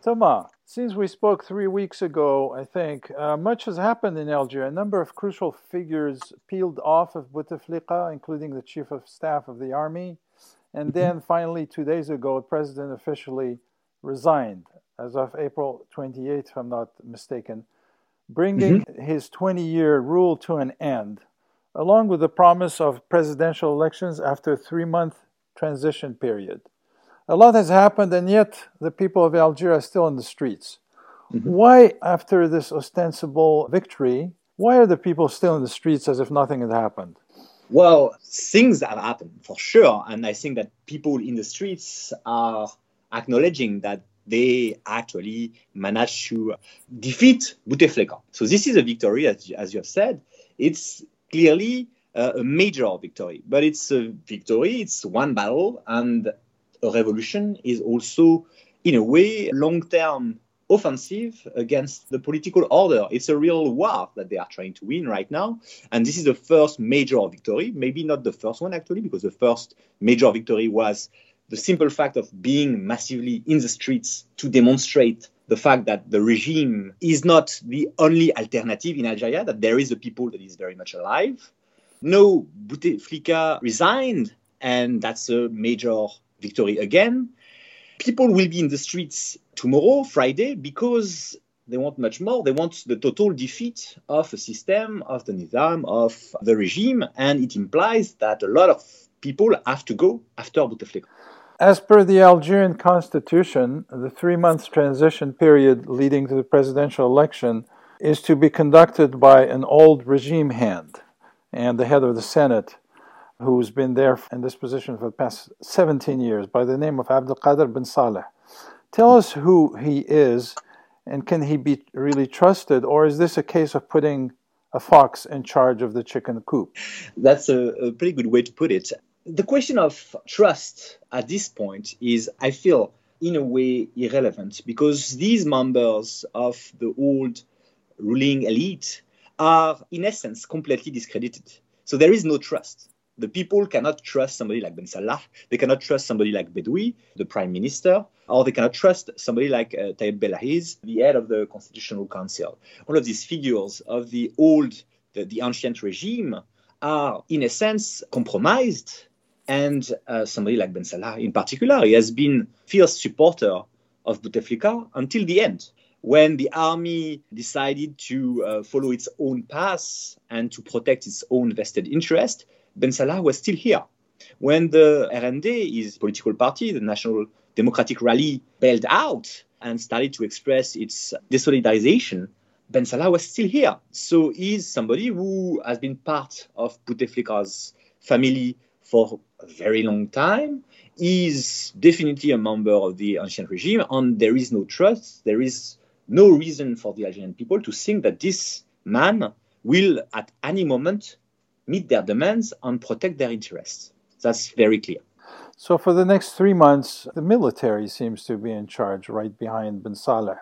Thomas, since we spoke three weeks ago, I think, uh, much has happened in Algeria. A number of crucial figures peeled off of Bouteflika, including the chief of staff of the army. And mm-hmm. then finally, two days ago, the president officially resigned as of April 28th, if I'm not mistaken, bringing mm-hmm. his 20 year rule to an end, along with the promise of presidential elections after a three month transition period. A lot has happened, and yet the people of Algeria are still in the streets. Mm-hmm. Why, after this ostensible victory, why are the people still in the streets as if nothing had happened? Well, things have happened for sure. And I think that people in the streets are acknowledging that they actually managed to defeat Bouteflika. So this is a victory, as, as you have said. It's clearly uh, a major victory, but it's a victory, it's one battle, and a revolution is also, in a way, long-term offensive against the political order. It's a real war that they are trying to win right now. And this is the first major victory, maybe not the first one actually, because the first major victory was the simple fact of being massively in the streets to demonstrate the fact that the regime is not the only alternative in Algeria, that there is a people that is very much alive. No, Bouteflika resigned, and that's a major victory again. People will be in the streets tomorrow, Friday, because they want much more. They want the total defeat of a system, of the Nizam, of the regime, and it implies that a lot of people have to go after Bouteflika. As per the Algerian constitution, the three month transition period leading to the presidential election is to be conducted by an old regime hand and the head of the Senate, who's been there in this position for the past 17 years, by the name of Abdelkader bin Saleh. Tell us who he is and can he be really trusted, or is this a case of putting a fox in charge of the chicken coop? That's a, a pretty good way to put it the question of trust at this point is, I feel, in a way irrelevant because these members of the old ruling elite are, in essence, completely discredited. So there is no trust. The people cannot trust somebody like Ben Salah. They cannot trust somebody like Bedoui, the prime minister, or they cannot trust somebody like uh, Taib Belaiz, the head of the Constitutional Council. All of these figures of the old, the, the ancient regime are, in a sense, compromised and uh, somebody like Ben Salah in particular. He has been fierce supporter of Bouteflika until the end. When the army decided to uh, follow its own path and to protect its own vested interest, Ben Salah was still here. When the RND, his political party, the National Democratic Rally, bailed out and started to express its desolidarization, Ben Salah was still here. So he's somebody who has been part of Bouteflika's family for a very long time, He's definitely a member of the ancient regime, and there is no trust. There is no reason for the Algerian people to think that this man will, at any moment, meet their demands and protect their interests. That's very clear. So, for the next three months, the military seems to be in charge right behind Ben Saleh.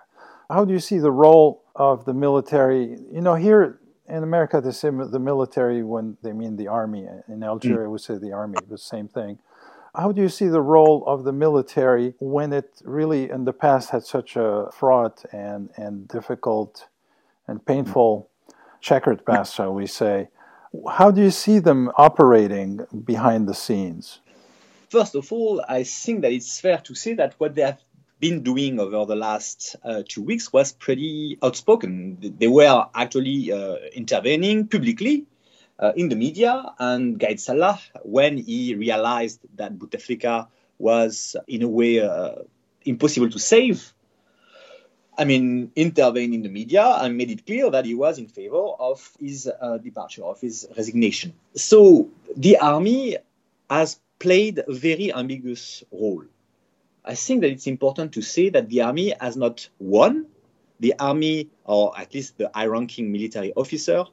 How do you see the role of the military? You know, here in America, they say the military when they mean the army. In Algeria, mm. we say the army, the same thing. How do you see the role of the military when it really, in the past, had such a fraught and, and difficult and painful checkered past, shall we say? How do you see them operating behind the scenes? First of all, I think that it's fair to say that what they have been doing over the last uh, two weeks was pretty outspoken. They were actually uh, intervening publicly uh, in the media, and Gaid Salah, when he realized that Bouteflika was in a way uh, impossible to save, I mean, intervened in the media and made it clear that he was in favor of his uh, departure, of his resignation. So the army has played a very ambiguous role I think that it's important to say that the army has not won. The army, or at least the high ranking military officer,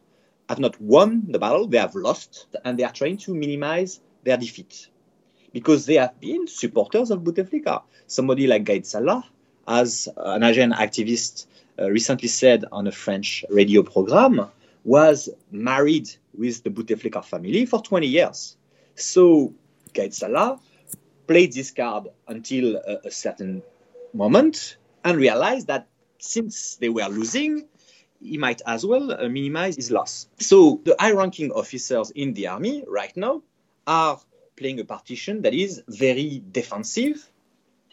have not won the battle. They have lost, and they are trying to minimize their defeat because they have been supporters of Bouteflika. Somebody like Gaid Salah, as an Algerian activist uh, recently said on a French radio program, was married with the Bouteflika family for 20 years. So Gaid Salah played this card until a, a certain moment, and realized that since they were losing, he might as well uh, minimize his loss. So the high ranking officers in the army right now are playing a partition that is very defensive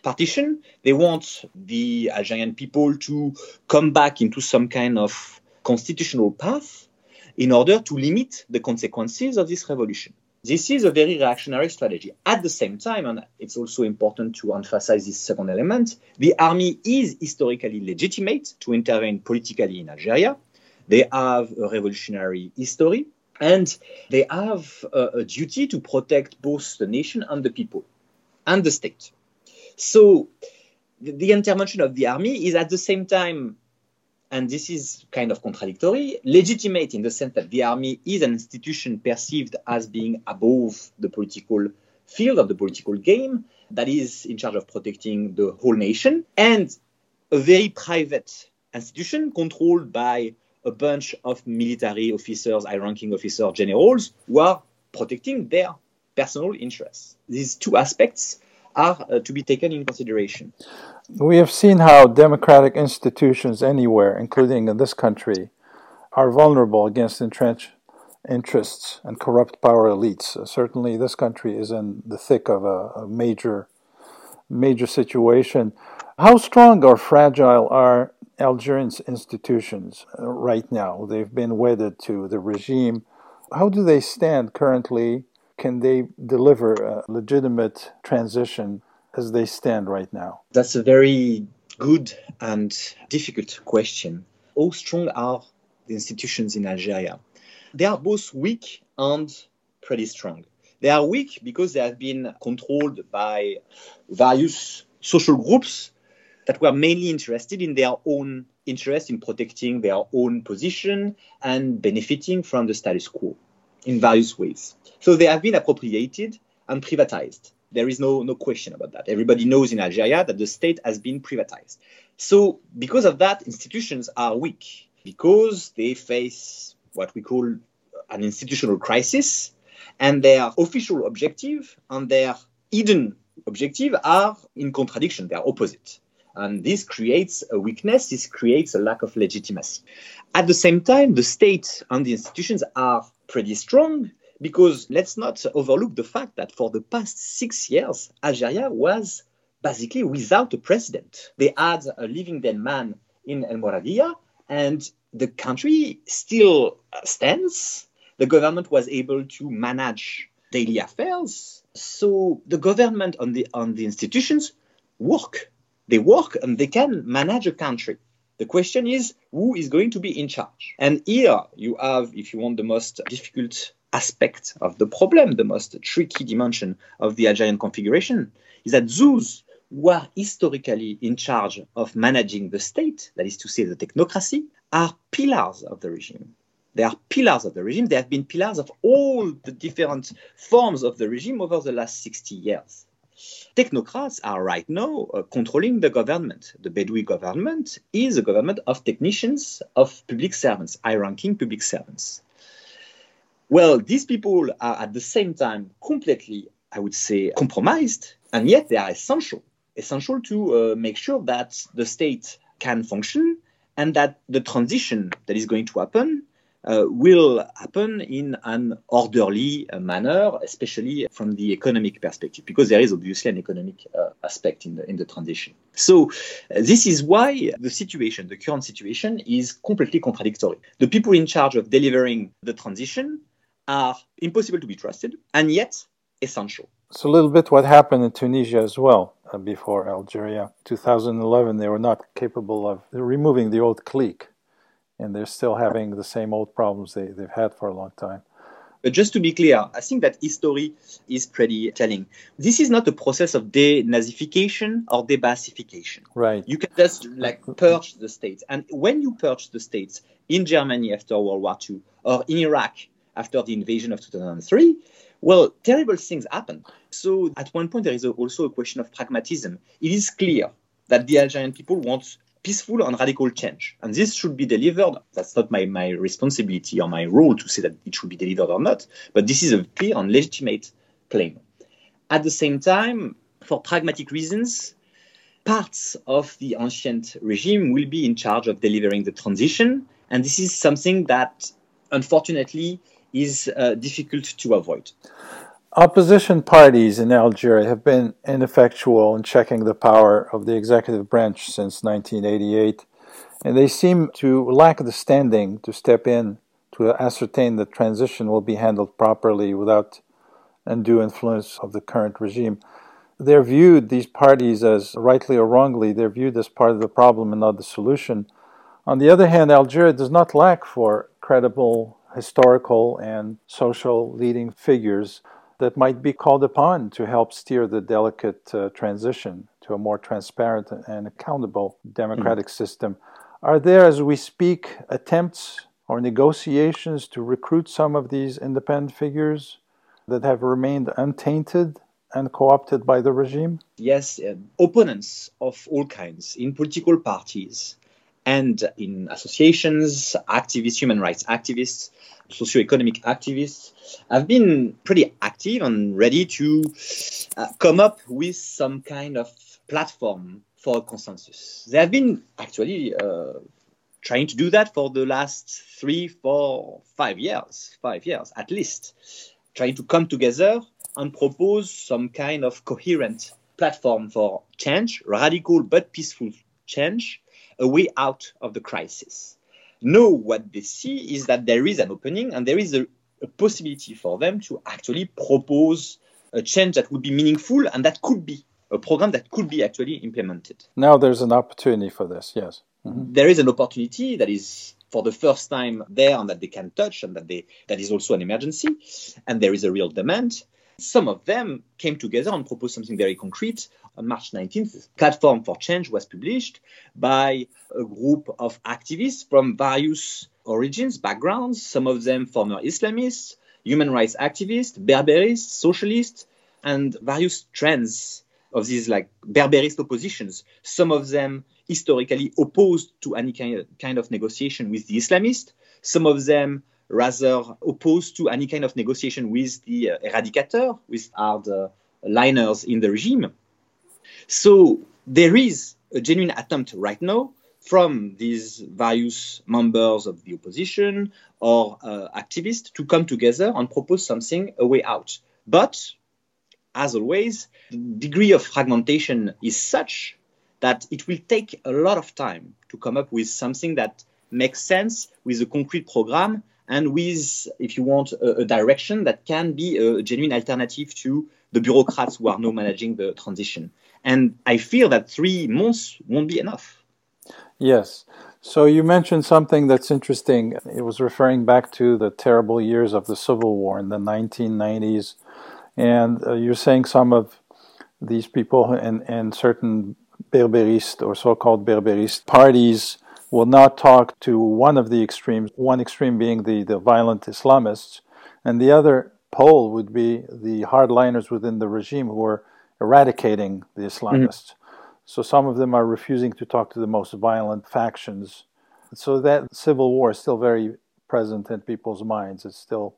partition. They want the Algerian people to come back into some kind of constitutional path in order to limit the consequences of this revolution. This is a very reactionary strategy. At the same time, and it's also important to emphasize this second element, the army is historically legitimate to intervene politically in Algeria. They have a revolutionary history, and they have a, a duty to protect both the nation and the people and the state. So the, intervention of the army is at the same time and this is kind of contradictory, legitimate in the sense that the army is an institution perceived as being above the political field of the political game, that is in charge of protecting the whole nation, and a very private institution controlled by a bunch of military officers, high ranking officers, generals, who are protecting their personal interests. These two aspects are uh, to be taken in consideration. We have seen how democratic institutions anywhere, including in this country, are vulnerable against entrenched interests and corrupt power elites. Uh, certainly, this country is in the thick of a, a major, major situation. How strong or fragile are Algerians' institutions uh, right now? They've been wedded to the regime. How do they stand currently can they deliver a legitimate transition as they stand right now? That's a very good and difficult question. How strong are the institutions in Algeria? They are both weak and pretty strong. They are weak because they have been controlled by various social groups that were mainly interested in their own interest in protecting their own position and benefiting from the status quo in various ways. So they have been appropriated and privatized. There is no, no question about that. Everybody knows in Algeria that the state has been privatized. So, because of that, institutions are weak because they face what we call an institutional crisis, and their official objective and their hidden objective are in contradiction, they are opposite. And this creates a weakness, this creates a lack of legitimacy. At the same time, the state and the institutions are pretty strong because let's not overlook the fact that for the past six years, Algeria was basically without a president. They had a living dead man in El Mouradia, and the country still stands. The government was able to manage daily affairs. So the government and the, and the institutions work. They work and they can manage a country. The question is who is going to be in charge? And here you have, if you want, the most difficult aspect of the problem, the most tricky dimension of the Algerian configuration, is that those who are historically in charge of managing the state, that is to say, the technocracy, are pillars of the regime. They are pillars of the regime. They have been pillars of all the different forms of the regime over the last 60 years. Technocrats are right now uh, controlling the government. The Bedoui government is a government of technicians, of public servants, high ranking public servants. Well, these people are at the same time completely, I would say, compromised, and yet they are essential. Essential to uh, make sure that the state can function and that the transition that is going to happen uh, will happen in an orderly uh, manner, especially from the economic perspective, because there is obviously an economic uh, aspect in the in the transition. So uh, this is why the situation, the current situation, is completely contradictory. The people in charge of delivering the transition are impossible to be trusted, and yet essential. It's a little bit what happened in Tunisia as well uh, before Algeria. 2011, they were not capable of removing the old clique and they're still having the same old problems they, they've had for a long time. But just to be clear, I think that history is pretty telling. This is not a process of denazification or debaathification. Right. You can just like purge the states. And when you purge the states in Germany after World War II or in Iraq after the invasion of 2003, well, terrible things happen. So at one point, there is also a question of pragmatism. It is clear that the Algerian people want peaceful and radical change. And this should be delivered. That's not my, my responsibility or my role to say that it should be delivered or not, but this is a clear and legitimate claim. At the same time, for pragmatic reasons, parts of the ancient regime will be in charge of delivering the transition. And this is something that, unfortunately, is uh, difficult to avoid. Opposition parties in Algeria have been ineffectual in checking the power of the executive branch since 1988, and they seem to lack the standing to step in to ascertain that transition will be handled properly without undue influence of the current regime. They're viewed, these parties, as rightly or wrongly, they're viewed as part of the problem and not the solution. On the other hand, Algeria does not lack for credible historical and social leading figures that might be called upon to help steer the delicate uh, transition to a more transparent and accountable democratic mm. system. Are there, as we speak, attempts or negotiations to recruit some of these independent figures that have remained untainted and co opted by the regime? Yes, uh, opponents of all kinds in political parties and in associations, activists, human rights activists, socioeconomic activists have been pretty active and ready to uh, come up with some kind of platform for consensus. They have been actually uh, trying to do that for the last three, four, five years, five years at least, trying to come together and propose some kind of coherent platform for change, radical but peaceful change, a way out of the crisis. Now, what they see is that there is an opening and there is a, a possibility for them to actually propose a change that would be meaningful and that could be a program that could be actually implemented. Now there's an opportunity for this, yes. Mm-hmm. There is an opportunity that is for the first time there and that they can touch and that they that is also an emergency and there is a real demand. Some of them came together and proposed something very concrete. On March 19th, Platform for Change was published by a group of activists from various origins, backgrounds, some of them former Islamists, human rights activists, Berberists, socialists, and various trends of these like Berberist oppositions. Some of them historically opposed to any kind of negotiation with the Islamists. Some of them rather opposed to any kind of negotiation with the uh, eradicator, with hard uh, liners in the regime. So there is a genuine attempt right now from these various members of the opposition or uh, activists to come together and propose something, a way out. But, as always, the degree of fragmentation is such that it will take a lot of time to come up with something that makes sense with a concrete program and with, if you want, a, a, direction that can be a genuine alternative to the bureaucrats who are now managing the transition. And I feel that three months won't be enough. Yes. So you mentioned something that's interesting. It was referring back to the terrible years of the Civil War in the 1990s. And uh, you're saying some of these people and, and certain Berberist or so called Berberist parties will not talk to one of the extremes, one extreme being the, the violent Islamists, and the other pole would be the hardliners within the regime who are eradicating the Islamists. Mm-hmm. So some of them are refusing to talk to the most violent factions. So that civil war is still very present in people's minds. It's still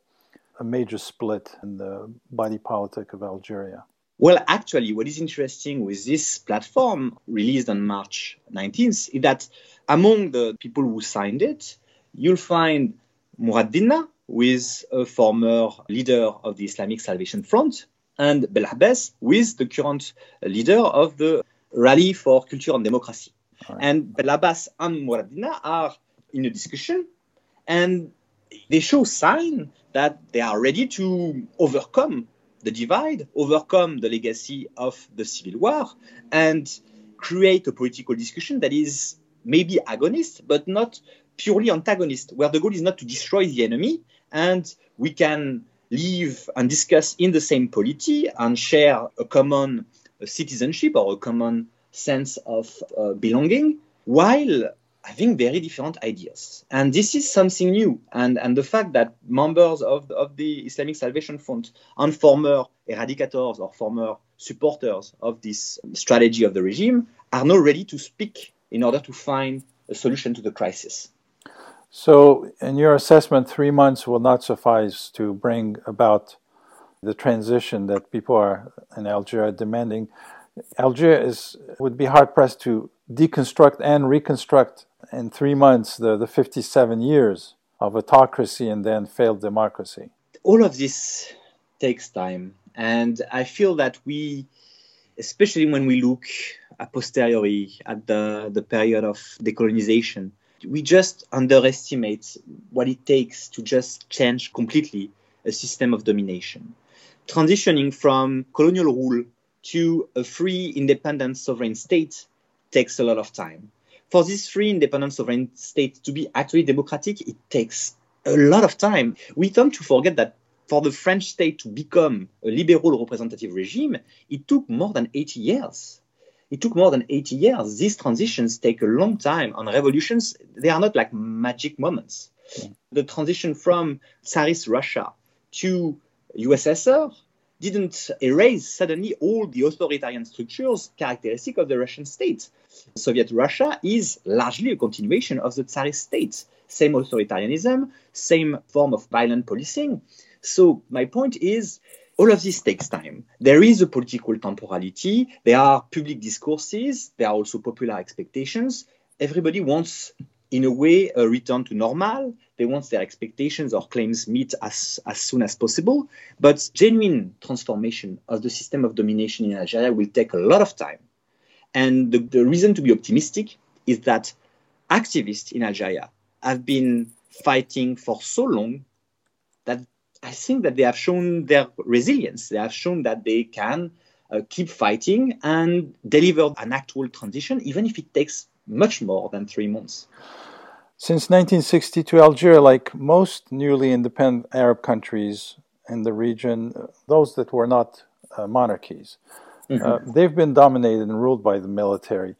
a major split in the body politic of Algeria. Well, actually, what is interesting with this platform released on March 19th is that among the people who signed it, you'll find Mourad Dhina, who is a former leader of the Islamic Salvation Front, and Belabbas, who is the current leader of the Rally for Culture and Democracy. Right. And Belabbas and Mourad Dhina are in a discussion, and they show sign that they are ready to overcome the divide, overcome the legacy of the Civil War, and create a political discussion that is maybe agonist, but not purely antagonist, where the goal is not to destroy the enemy, and we can live and discuss in the same polity and share a common citizenship or a common sense of uh, belonging, while having very different ideas. And this is something new. And, and the fact that members of the, of the Islamic Salvation Front and former eradicators or former supporters of this strategy of the regime are now ready to speak in order to find a solution to the crisis. So, in your assessment, three months will not suffice to bring about the transition that people are in Algeria demanding. Algeria is, would be hard pressed to deconstruct and reconstruct in three months the, the 57 years of autocracy and then failed democracy. All of this takes time. And I feel that we, especially when we look a posteriori at the, the period of decolonization, we just underestimate what it takes to just change completely a system of domination. Transitioning from colonial rule to a free, independent, sovereign state takes a lot of time. For this free, independent, sovereign state to be actually democratic, it takes a lot of time. We tend to forget that for the French state to become a liberal representative regime, it took more than 80 years. It took more than 80 years. These transitions take a long time. And revolutions, they are not like magic moments. Yeah. The transition from Tsarist Russia to USSR didn't erase suddenly all the authoritarian structures characteristic of the Russian state. Soviet Russia is largely a continuation of the Tsarist state. Same authoritarianism, same form of violent policing. So my point is, all of this takes time. There is a political temporality. There are public discourses. There are also popular expectations. Everybody wants in a way, a return to normal. They want their expectations or claims met as, as soon as possible. But genuine transformation of the system of domination in Algeria will take a lot of time. And the, the reason to be optimistic is that activists in Algeria have been fighting for so long that I think that they have shown their resilience. They have shown that they can uh, keep fighting and deliver an actual transition, even if it takes much more than three months. Since 1962, Algeria, like most newly independent Arab countries in the region, those that were not uh, monarchies, mm-hmm. uh, they've been dominated and ruled by the military.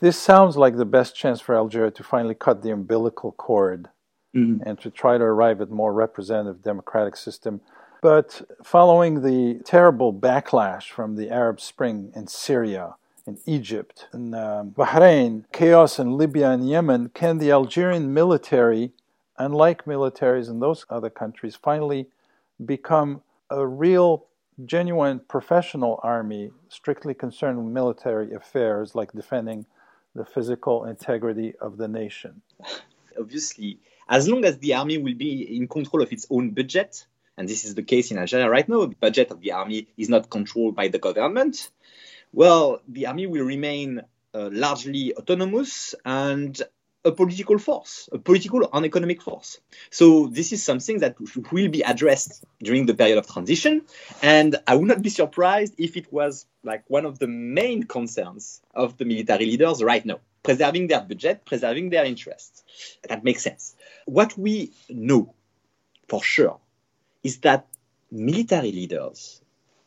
This sounds like the best chance for Algeria to finally cut the umbilical cord mm-hmm. and to try to arrive at a more representative democratic system. But following the terrible backlash from the Arab Spring in Syria, in Egypt, in um, Bahrain, chaos in Libya and Yemen, can the Algerian military, unlike militaries in those other countries, finally become a real, genuine professional army strictly concerned with military affairs like defending the physical integrity of the nation? Obviously, as long as the army will be in control of its own budget, and this is the case in Algeria right now, the budget of the army is not controlled by the government well, the army will remain uh, largely autonomous and a political force, a political and economic force. So this is something that will be addressed during the period of transition, and I would not be surprised if it was like one of the main concerns of the military leaders right now, preserving their budget, preserving their interests. That makes sense. What we know for sure is that military leaders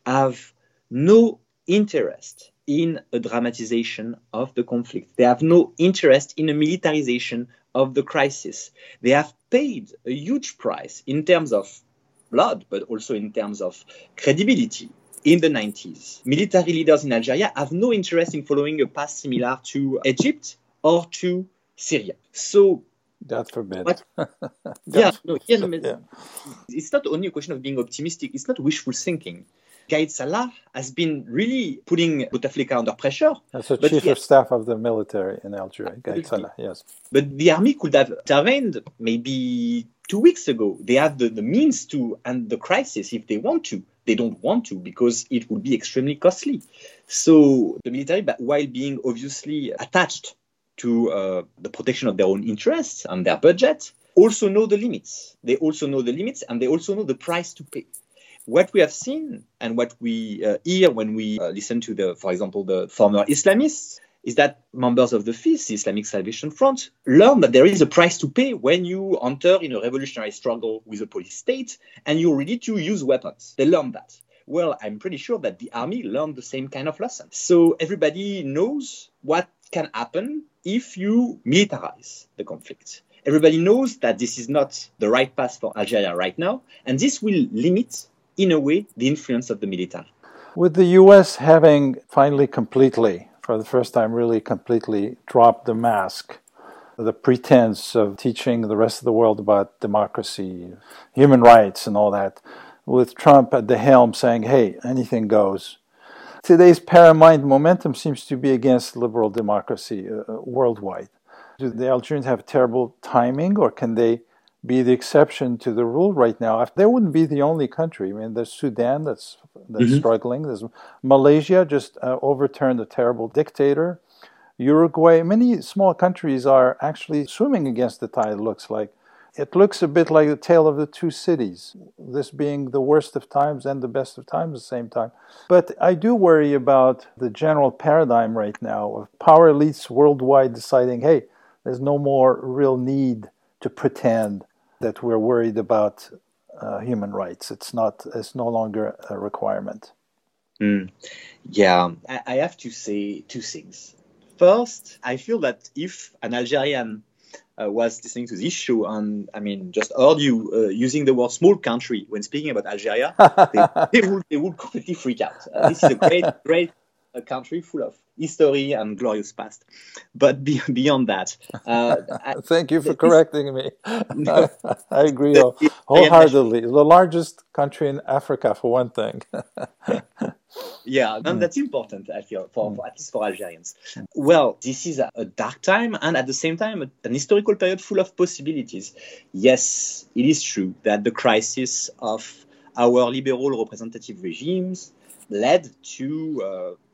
have no interest in a dramatization of the conflict. They have no interest in a militarization of the crisis. They have paid a huge price in terms of blood, but also in terms of credibility in the 90s. Military leaders in Algeria have no interest in following a path similar to Egypt or to Syria. So God forbid. yeah, no, yeah, yeah. It's not only a question of being optimistic, it's not wishful thinking. Gaid Salah has been really putting Bouteflika under pressure. As the chief of staff of the military in Algeria, Gaid Salah, yes. But the army could have intervened maybe two weeks ago. They have the, the means to end the crisis if they want to. They don't want to because it would be extremely costly. So the military, while being obviously attached to uh, the protection of their own interests and their budget, also know the limits. They also know the limits and they also know the price to pay what we have seen and what we uh, hear when we uh, listen to the, for example, the former Islamists, is that members of the FIS, the Islamic Salvation Front, learn that there is a price to pay when you enter in a revolutionary struggle with a police state and you're ready to use weapons. They learn that. Well, I'm pretty sure that the army learned the same kind of lesson. So everybody knows what can happen if you militarize the conflict. Everybody knows that this is not the right path for Algeria right now, and this will limit in a way, the influence of the military. With the US having finally completely, for the first time, really completely dropped the mask, the pretense of teaching the rest of the world about democracy, human rights, and all that, with Trump at the helm saying, hey, anything goes. today's paramount momentum seems to be against liberal democracy uh, worldwide. Do the Algerians have terrible timing, or can they be the exception to the rule right now? If they wouldn't be the only country. I mean, there's Sudan that's that's mm-hmm. struggling. There's Malaysia just uh, overturned a terrible dictator. Uruguay, many small countries are actually swimming against the tide. It looks like it looks a bit like the tale of the two cities, this being the worst of times and the best of times at the same time. But I do worry about the general paradigm right now of power elites worldwide deciding, hey, there's no more real need to pretend that we're worried about uh, human rights. It's not. It's no longer a requirement. Mm. Yeah, I have to say two things. First, I feel that if an Algerian uh, was listening to this show and I mean just heard you uh, using the word small country when speaking about Algeria, they, they, would, they would completely freak out. Uh, this is a great, great uh, country full of history and glorious past. But be, beyond that, uh, thank you for correcting me. I, I agree wholeheartedly. The largest country in Africa, for one thing. yeah, and mm. that's important, I feel, for, for, at least for Algerians. Well, this is a, a dark time, and at the same time, a, an historical period full of possibilities. Yes, it is true that the crisis of our liberal representative regimes led to uh,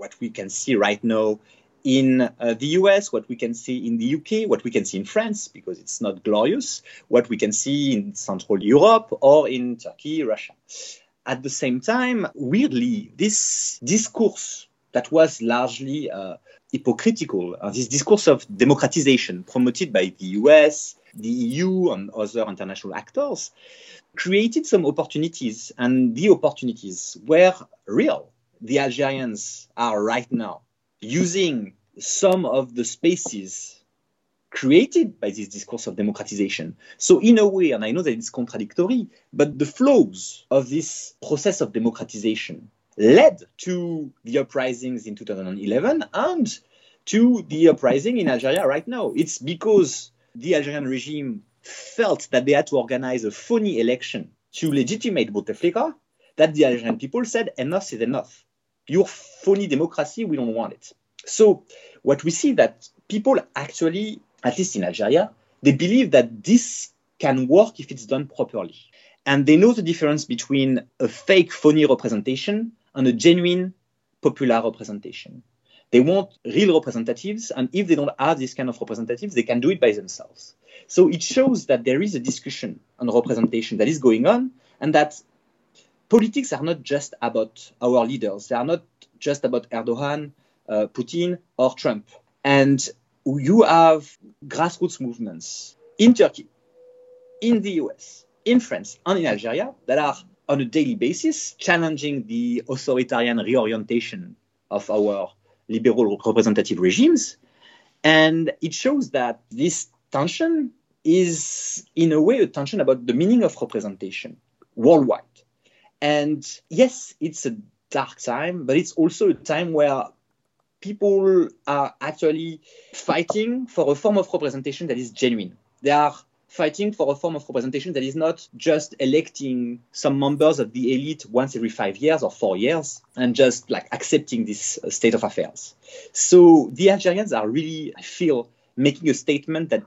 what we can see right now in uh, the US, what we can see in the UK, what we can see in France, because it's not glorious, what we can see in Central Europe or in Turkey, Russia. At the same time, weirdly, this discourse that was largely uh, hypocritical, uh, this discourse of democratization promoted by the US, the EU, and other international actors, created some opportunities, and the opportunities were real the Algerians are right now using some of the spaces created by this discourse of democratization. So, in a way, and I know that it's contradictory, but the flows of this process of democratization led to the uprisings in 2011 and to the uprising in Algeria right now. It's because the Algerian regime felt that they had to organize a phony election to legitimate Bouteflika that the Algerian people said enough is enough your phony democracy, we don't want it. So what we see that people actually, at least in Algeria, they believe that this can work if it's done properly. And they know the difference between a fake phony representation and a genuine popular representation. They want real representatives, and if they don't have this kind of representatives, they can do it by themselves. So it shows that there is a discussion on representation that is going on, and that politics are not just about our leaders. They are not just about Erdogan, uh, Putin, or Trump. And you have grassroots movements in Turkey, in the US, in France, and in Algeria that are on a daily basis challenging the authoritarian reorientation of our liberal representative regimes. And it shows that this tension is, in a way, a tension about the meaning of representation worldwide. And yes, it's a dark time, but it's also a time where people are actually fighting for a form of representation that is genuine. They are fighting for a form of representation that is not just electing some members of the elite once every five years or four years and just like accepting this uh, state of affairs. So the Algerians are really, I feel, making a statement that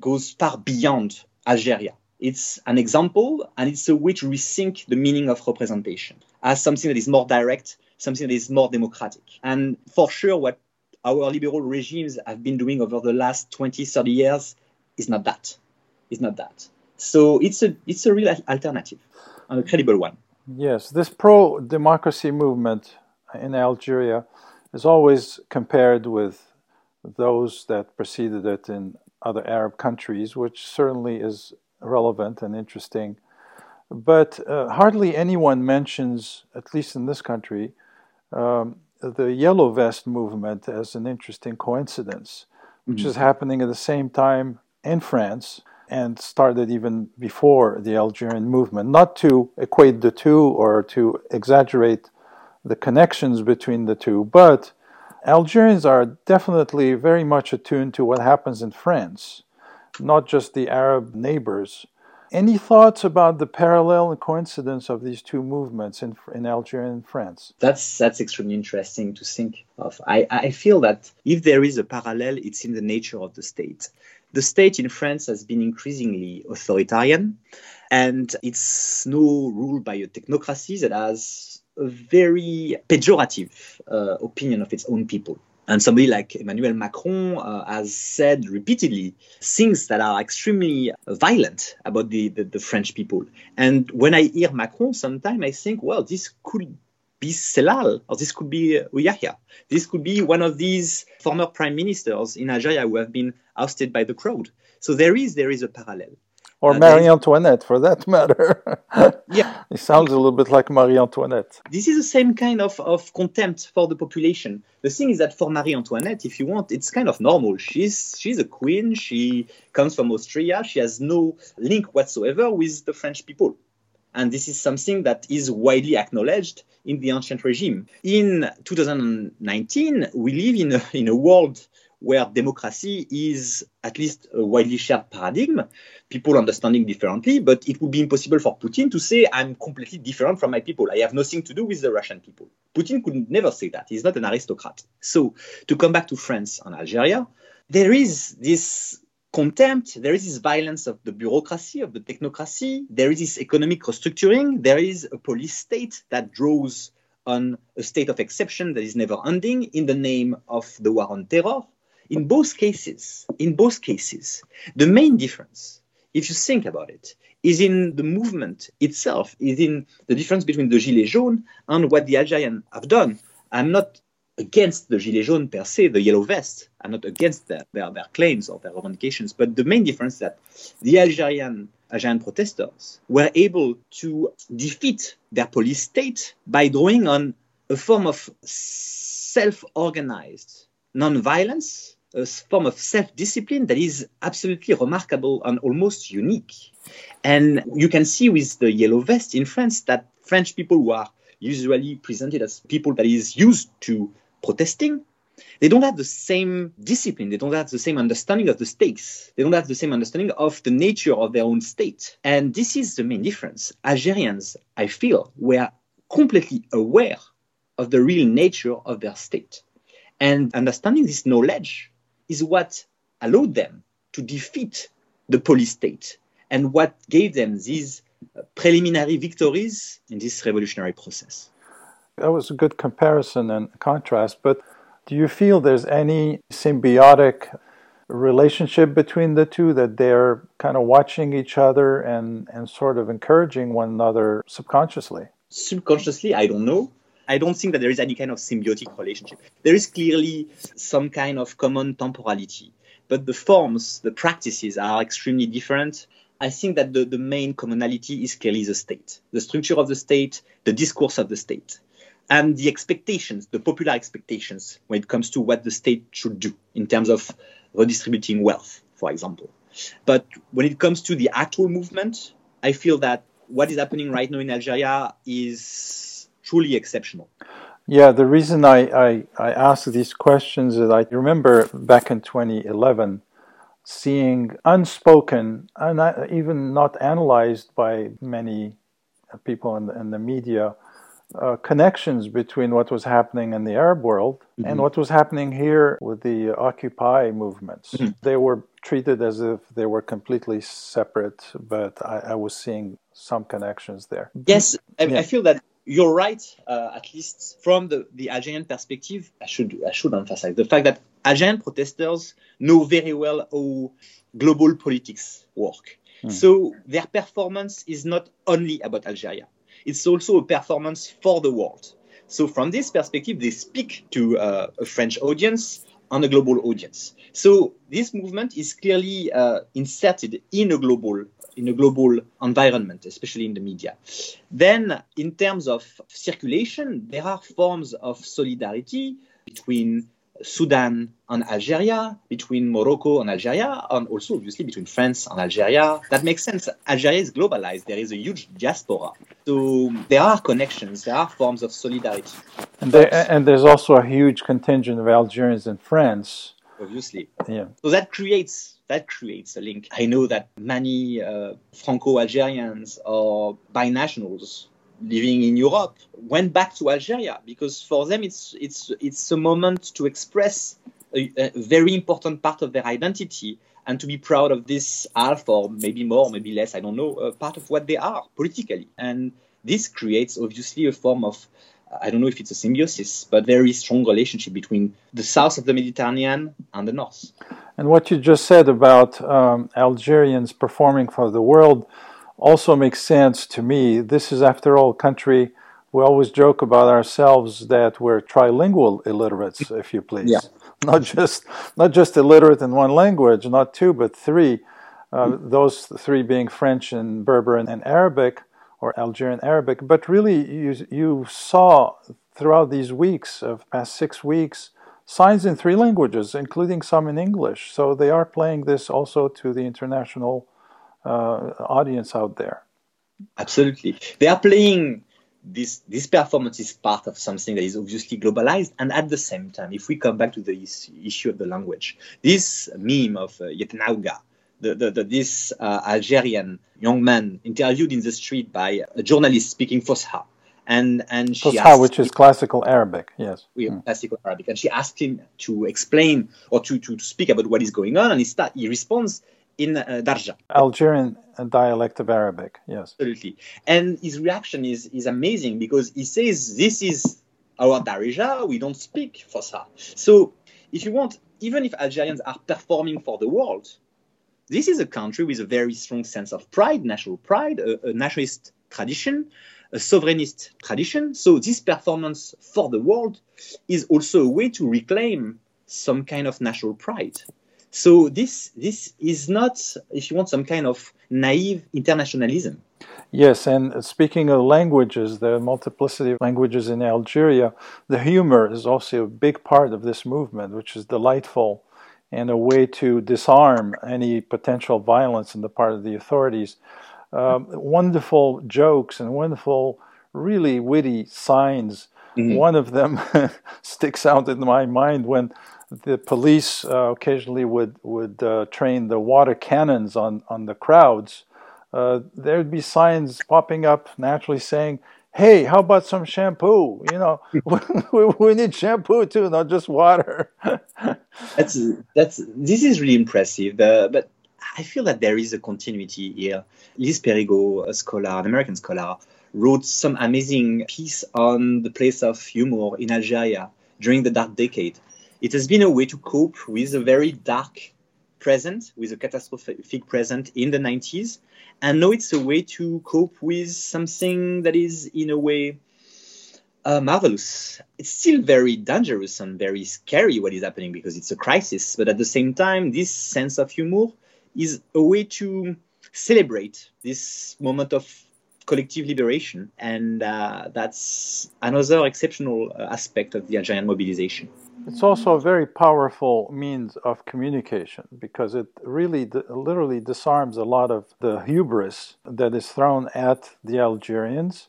goes far beyond Algeria. It's an example and it's a way to rethink the meaning of representation as something that is more direct, something that is more democratic. And for sure, what our liberal regimes have been doing over the last 20, 30 years is not that. It's not that. So it's a, it's a real alternative and a credible one. Yes, this pro democracy movement in Algeria is always compared with those that preceded it in other Arab countries, which certainly is relevant and interesting. But uh, hardly anyone mentions, at least in this country, um, the Yellow Vest movement as an interesting coincidence, which mm-hmm. is happening at the same time in France and started even before the Algerian movement. Not to equate the two or to exaggerate the connections between the two, but Algerians are definitely very much attuned to what happens in France not just the Arab neighbors, Any thoughts about the parallel and coincidence of these two movements in, in Algeria and France? That's that's extremely interesting to think of. I, I feel that if there is a parallel, it's in the nature of the state. The state in France has been increasingly authoritarian, and it's now ruled by a technocracy that has a very pejorative uh, opinion of its own people. And somebody like Emmanuel Macron uh, has said repeatedly things that are extremely violent about the, the, the, French people. And when I hear Macron, sometimes I think, well, this could be Sellal, or this could be uh, This could be one of these former prime ministers in Algeria who have been ousted by the crowd. So there is there is a parallel or uh, Marie Antoinette for that matter. yeah. It sounds a little bit like Marie Antoinette. This is the same kind of, of contempt for the population. The thing is that for Marie Antoinette, if you want, it's kind of normal. She's she's a queen, she comes from Austria, she has no link whatsoever with the French people. And this is something that is widely acknowledged in the ancient regime. In 2019, we live in a, in a world where democracy is at least a widely shared paradigm, people understanding differently, but it would be impossible for Putin to say, I'm completely different from my people. I have nothing to do with the Russian people. Putin could never say that. He's not an aristocrat. So, to come back to France and Algeria, there is this contempt, there is this violence of the bureaucracy, of the technocracy, there is this economic restructuring, there is a police state that draws on a state of exception that is never ending in the name of the war on terror. In both cases, in both cases, the main difference, if you think about it, is in the movement itself, is in the difference between the Gilets jaunes and what the Algerians have done. I'm not against the Gilets jaunes per se, the yellow vest. I'm not against their, their, their claims or their revendications, but the main difference is that the Algerian Algerian protesters were able to defeat their police state by drawing on a form of self-organized non-violence a form of self-discipline that is absolutely remarkable and almost unique. And you can see with the yellow vest in France that French people who are usually presented as people that is used to protesting, they don't have the same discipline. They don't have the same understanding of the stakes. They don't have the same understanding of the nature of their own state. And this is the main difference. Algerians, I feel, were completely aware of the real nature of their state. And understanding this knowledge is what allowed them to defeat the police state and what gave them these uh, preliminary victories in this revolutionary process. That was a good comparison and contrast, but do you feel there's any symbiotic relationship between the two that they're kind of watching each other and, and sort of encouraging one another subconsciously? Subconsciously, I don't know. I don't think that there is any kind of symbiotic relationship. There is clearly some kind of common temporality, but the forms, the practices are extremely different. I think that the, the main commonality is clearly the state, the structure of the state, the discourse of the state, and the expectations, the popular expectations when it comes to what the state should do in terms of redistributing wealth, for example. But when it comes to the actual movement, I feel that what is happening right now in Algeria is truly exceptional. Yeah, the reason I, I, I ask these questions is I remember back in 2011 seeing unspoken and even not analyzed by many people in the, in the media uh, connections between what was happening in the Arab world mm-hmm. and what was happening here with the Occupy movements. Mm-hmm. They were treated as if they were completely separate, but I, I was seeing some connections there. Yes, I, yeah. I feel that you're right, uh, at least from the, the Algerian perspective. I should, I should emphasize the fact that Algerian protesters know very well how global politics work. Mm. So their performance is not only about Algeria, it's also a performance for the world. So from this perspective, they speak to uh, a French audience and a global audience. So this movement is clearly uh, inserted in a global in a global environment, especially in the media. Then, in terms of circulation, there are forms of solidarity between Sudan and Algeria, between Morocco and Algeria, and also obviously between France and Algeria. That makes sense. Algeria is globalized. There is a huge diaspora. So there are connections, there are forms of solidarity. And, there, and there's also a huge contingent of Algerians in France obviously. Yeah. So that creates that creates a link. I know that many uh, Franco-Algerians or binationals living in Europe went back to Algeria because for them it's it's it's a moment to express a, a very important part of their identity and to be proud of this half or maybe more, maybe less, I don't know, uh, part of what they are politically. And this creates obviously a form of I don't know if it's a symbiosis, but very strong relationship between the south of the Mediterranean and the north. And what you just said about um, Algerians performing for the world also makes sense to me. This is, after all, a country we always joke about ourselves that we're trilingual illiterates, if you please. Yeah. Not just not just illiterate in one language, not two, but three. Uh. Those three being French and Berber and Arabic or Algerian Arabic. But really, you, you saw throughout these weeks, of past six weeks, signs in three languages, including some in English. So they are playing this also to the international uh, audience out there. Absolutely. They are playing this this performance is part of something that is obviously globalized and at the same time if we come back to the issue of the language this meme of uh, the, the, the, this uh, Algerian young man interviewed in the street by a journalist speaking Fosha. And, and she Fusha, which is classical Arabic, yes. Yeah, mm. classical Arabic. And she asked him to explain or to, to, to speak about what is going on, and he, start, he responds in uh, Darja. Algerian dialect of Arabic, yes. Absolutely. And his reaction is, is amazing because he says, This is our Darija, we don't speak Fosha. So, if you want, even if Algerians are performing for the world, this is a country with a very strong sense of pride, national pride, a, a nationalist tradition, a sovereignist tradition. So this performance for the world is also a way to reclaim some kind of national pride. So this this is not, if you want, some kind of naive internationalism. Yes, and speaking of languages, the multiplicity of languages in Algeria, the humor is also a big part of this movement, which is delightful and a way to disarm any potential violence on the part of the authorities. Um, wonderful jokes and wonderful, really witty signs. Mm-hmm. One of them sticks out in my mind when the police uh, occasionally would would uh, train the water cannons on on the crowds. Uh, there'd be signs popping up naturally saying, hey, how about some shampoo? You know, we, we need shampoo too, not just water. that's that's this is really impressive. Uh, but I feel that there is a continuity here. Liz Perego, a scholar, an American scholar, wrote some amazing piece on the place of humor in Algeria during the dark decade. It has been a way to cope with a very dark present, with a catastrophic present in the 90s, and now it's a way to cope with something that is in a way uh, marvelous. It's still very dangerous and very scary what is happening because it's a crisis, but at the same time, this sense of humor is a way to celebrate this moment of collective liberation, and uh, that's another exceptional uh, aspect of the Algerian mobilization. It's also a very powerful means of communication because it really literally disarms a lot of the hubris that is thrown at the Algerians.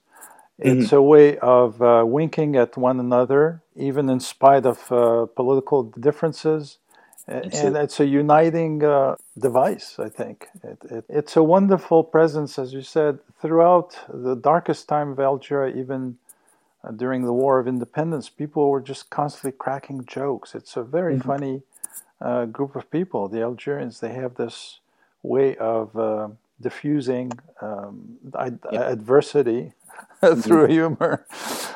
Mm-hmm. It's a way of uh, winking at one another, even in spite of uh, political differences. And it's a uniting uh, device, I think. It, it, it's a wonderful presence, as you said, throughout the darkest time of Algeria, even uh, during the War of Independence, people were just constantly cracking jokes. It's a very mm-hmm. funny uh, group of people. The Algerians, they have this way of uh, diffusing um, adversity mm-hmm. through humor.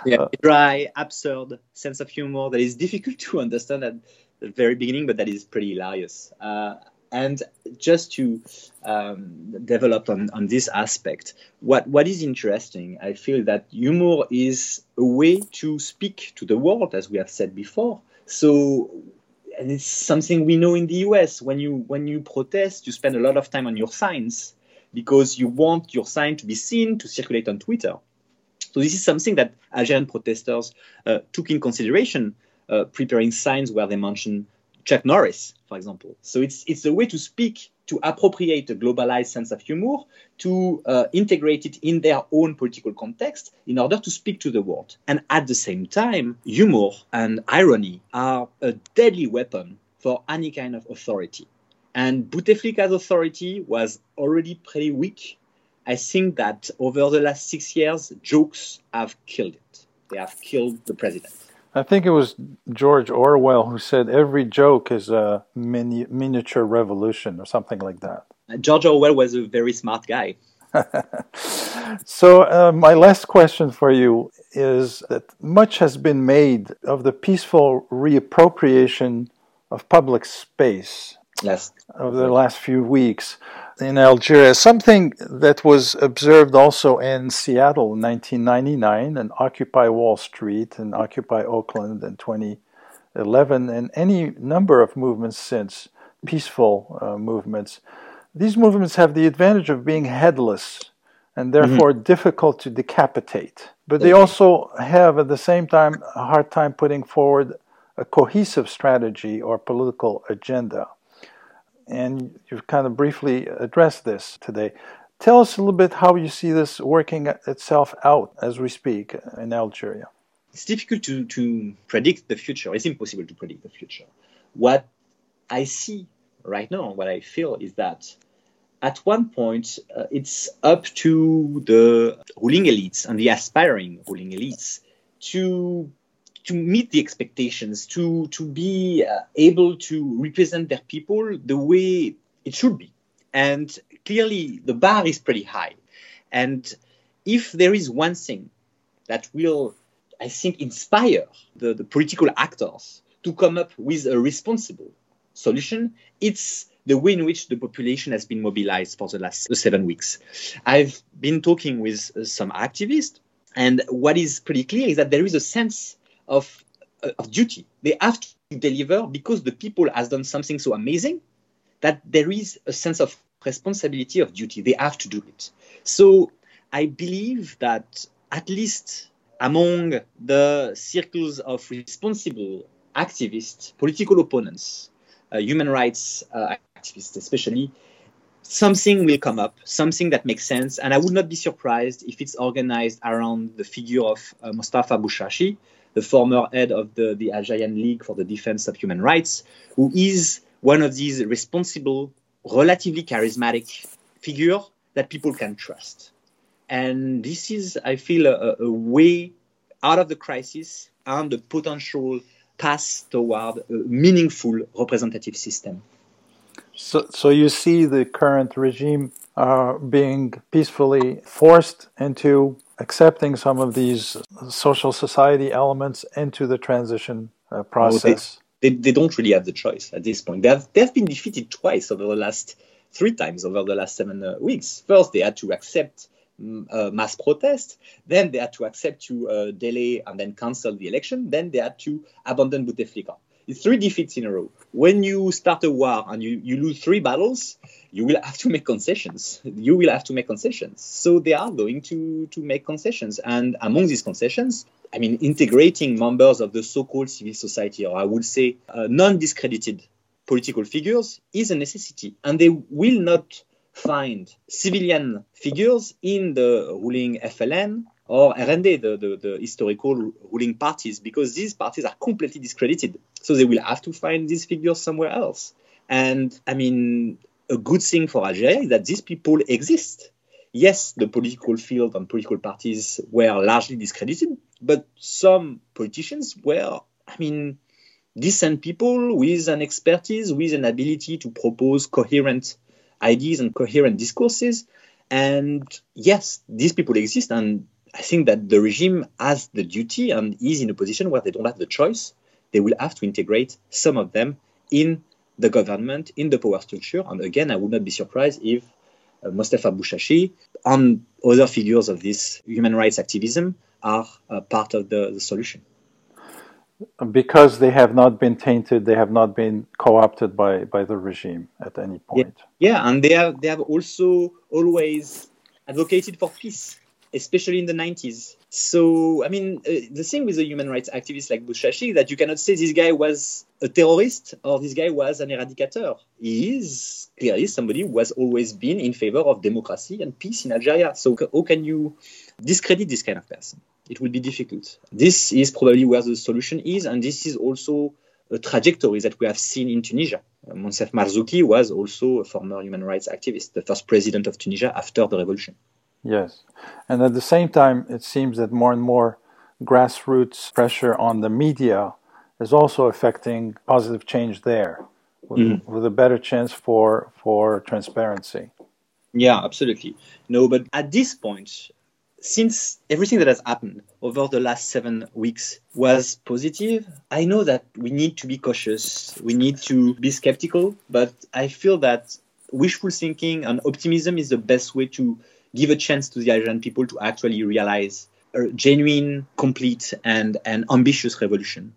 Yeah, uh, dry, absurd sense of humor that is difficult to understand at the very beginning, but that is pretty hilarious. Uh, and just to um, develop on, on this aspect, what, what is interesting, I feel that humor is a way to speak to the world, as we have said before. So, and it's something we know in the US. When you when you protest, you spend a lot of time on your signs because you want your sign to be seen to circulate on Twitter. So this is something that Algerian protesters uh, took in consideration, uh, preparing signs where they mention Chuck Norris, for example. So it's it's a way to speak to appropriate a globalized sense of humor, to uh, integrate it in their own political context in order to speak to the world. And at the same time, humor and irony are a deadly weapon for any kind of authority. And Bouteflika's authority was already pretty weak. I think that over the last six years, jokes have killed it. They have killed the president. I think it was George Orwell who said every joke is a mini- miniature revolution or something like that. George Orwell was a very smart guy. so, uh, my last question for you is that much has been made of the peaceful reappropriation of public space yes. over the last few weeks in Algeria. Something that was observed also in Seattle in 1999 and Occupy Wall Street and Occupy Oakland in 2011 and any number of movements since, peaceful uh, movements. These movements have the advantage of being headless and therefore mm-hmm. difficult to decapitate. But they also have at the same time a hard time putting forward a cohesive strategy or political agenda and you've kind of briefly addressed this today. Tell us a little bit how you see this working itself out as we speak in Algeria. It's difficult to, to predict the future. It's impossible to predict the future. What I see right now, what I feel is that at one point, uh, it's up to the ruling elites and the aspiring ruling elites to to meet the expectations, to to be uh, able to represent their people the way it should be. And clearly, the bar is pretty high. And if there is one thing that will, I think, inspire the, the political actors to come up with a responsible solution, it's the way in which the population has been mobilized for the last seven weeks. I've been talking with uh, some activists, and what is pretty clear is that there is a sense of, uh, of duty. They have to deliver because the people has done something so amazing that there is a sense of responsibility of duty. They have to do it. So I believe that at least among the circles of responsible activists, political opponents, uh, human rights uh, activists especially, something will come up, something that makes sense. And I would not be surprised if it's organized around the figure of uh, Mustafa Bouchachi, the former head of the, the Algerian League for the Defense of Human Rights, who is one of these responsible, relatively charismatic figure that people can trust. And this is, I feel, a, a way out of the crisis and a potential path toward a meaningful representative system. So, so you see the current regime uh, being peacefully forced into accepting some of these social society elements into the transition uh, process. Oh, they, they, they, don't really have the choice at this point. They have, they have been defeated twice over the last three times over the last seven uh, weeks. First, they had to accept mm, uh, mass protest. Then they had to accept to uh, delay and then cancel the election. Then they had to abandon Bouteflika. It's three defeats in a row. When you start a war and you, you lose three battles, you will have to make concessions. You will have to make concessions. So they are going to, to make concessions. And among these concessions, I mean, integrating members of the so called civil society, or I would say uh, non discredited political figures, is a necessity. And they will not find civilian figures in the ruling FLN or RND, the, the, the, historical ruling parties, because these parties are completely discredited. So they will have to find these figures somewhere else. And I mean, a good thing for Algeria is that these people exist. Yes, the political field and political parties were largely discredited, but some politicians were, I mean, decent people with an expertise, with an ability to propose coherent ideas and coherent discourses. And yes, these people exist, and I think that the regime has the duty and is in a position where they don't have the choice. They will have to integrate some of them in the government, in the power structure. And again, I would not be surprised if uh, Mustafa Bouchachi and other figures of this human rights activism are uh, part of the, the solution because they have not been tainted, they have not been co-opted by, by the regime at any point. Yeah, yeah and they have they have also always advocated for peace especially in the 90s. So, I mean, uh, the thing with the human rights activists like Bouchachi that you cannot say this guy was a terrorist or this guy was an eradicator. He is clearly somebody who has always been in favor of democracy and peace in Algeria. So, how can you discredit this kind of person? It will be difficult. This is probably where the solution is, and this is also a trajectory that we have seen in Tunisia. Uh, Moncef Marzouki was also a former human rights activist, the first president of Tunisia after the revolution. Yes. And at the same time, it seems that more and more grassroots pressure on the media is also affecting positive change there with, mm. with a better chance for, for transparency. Yeah, absolutely. No, but at this point, since everything that has happened over the last seven weeks was positive, I know that we need to be cautious. We need to be skeptical, but I feel that wishful thinking and optimism is the best way to give a chance to the Algerian people to actually realize a genuine, complete, and, and ambitious revolution.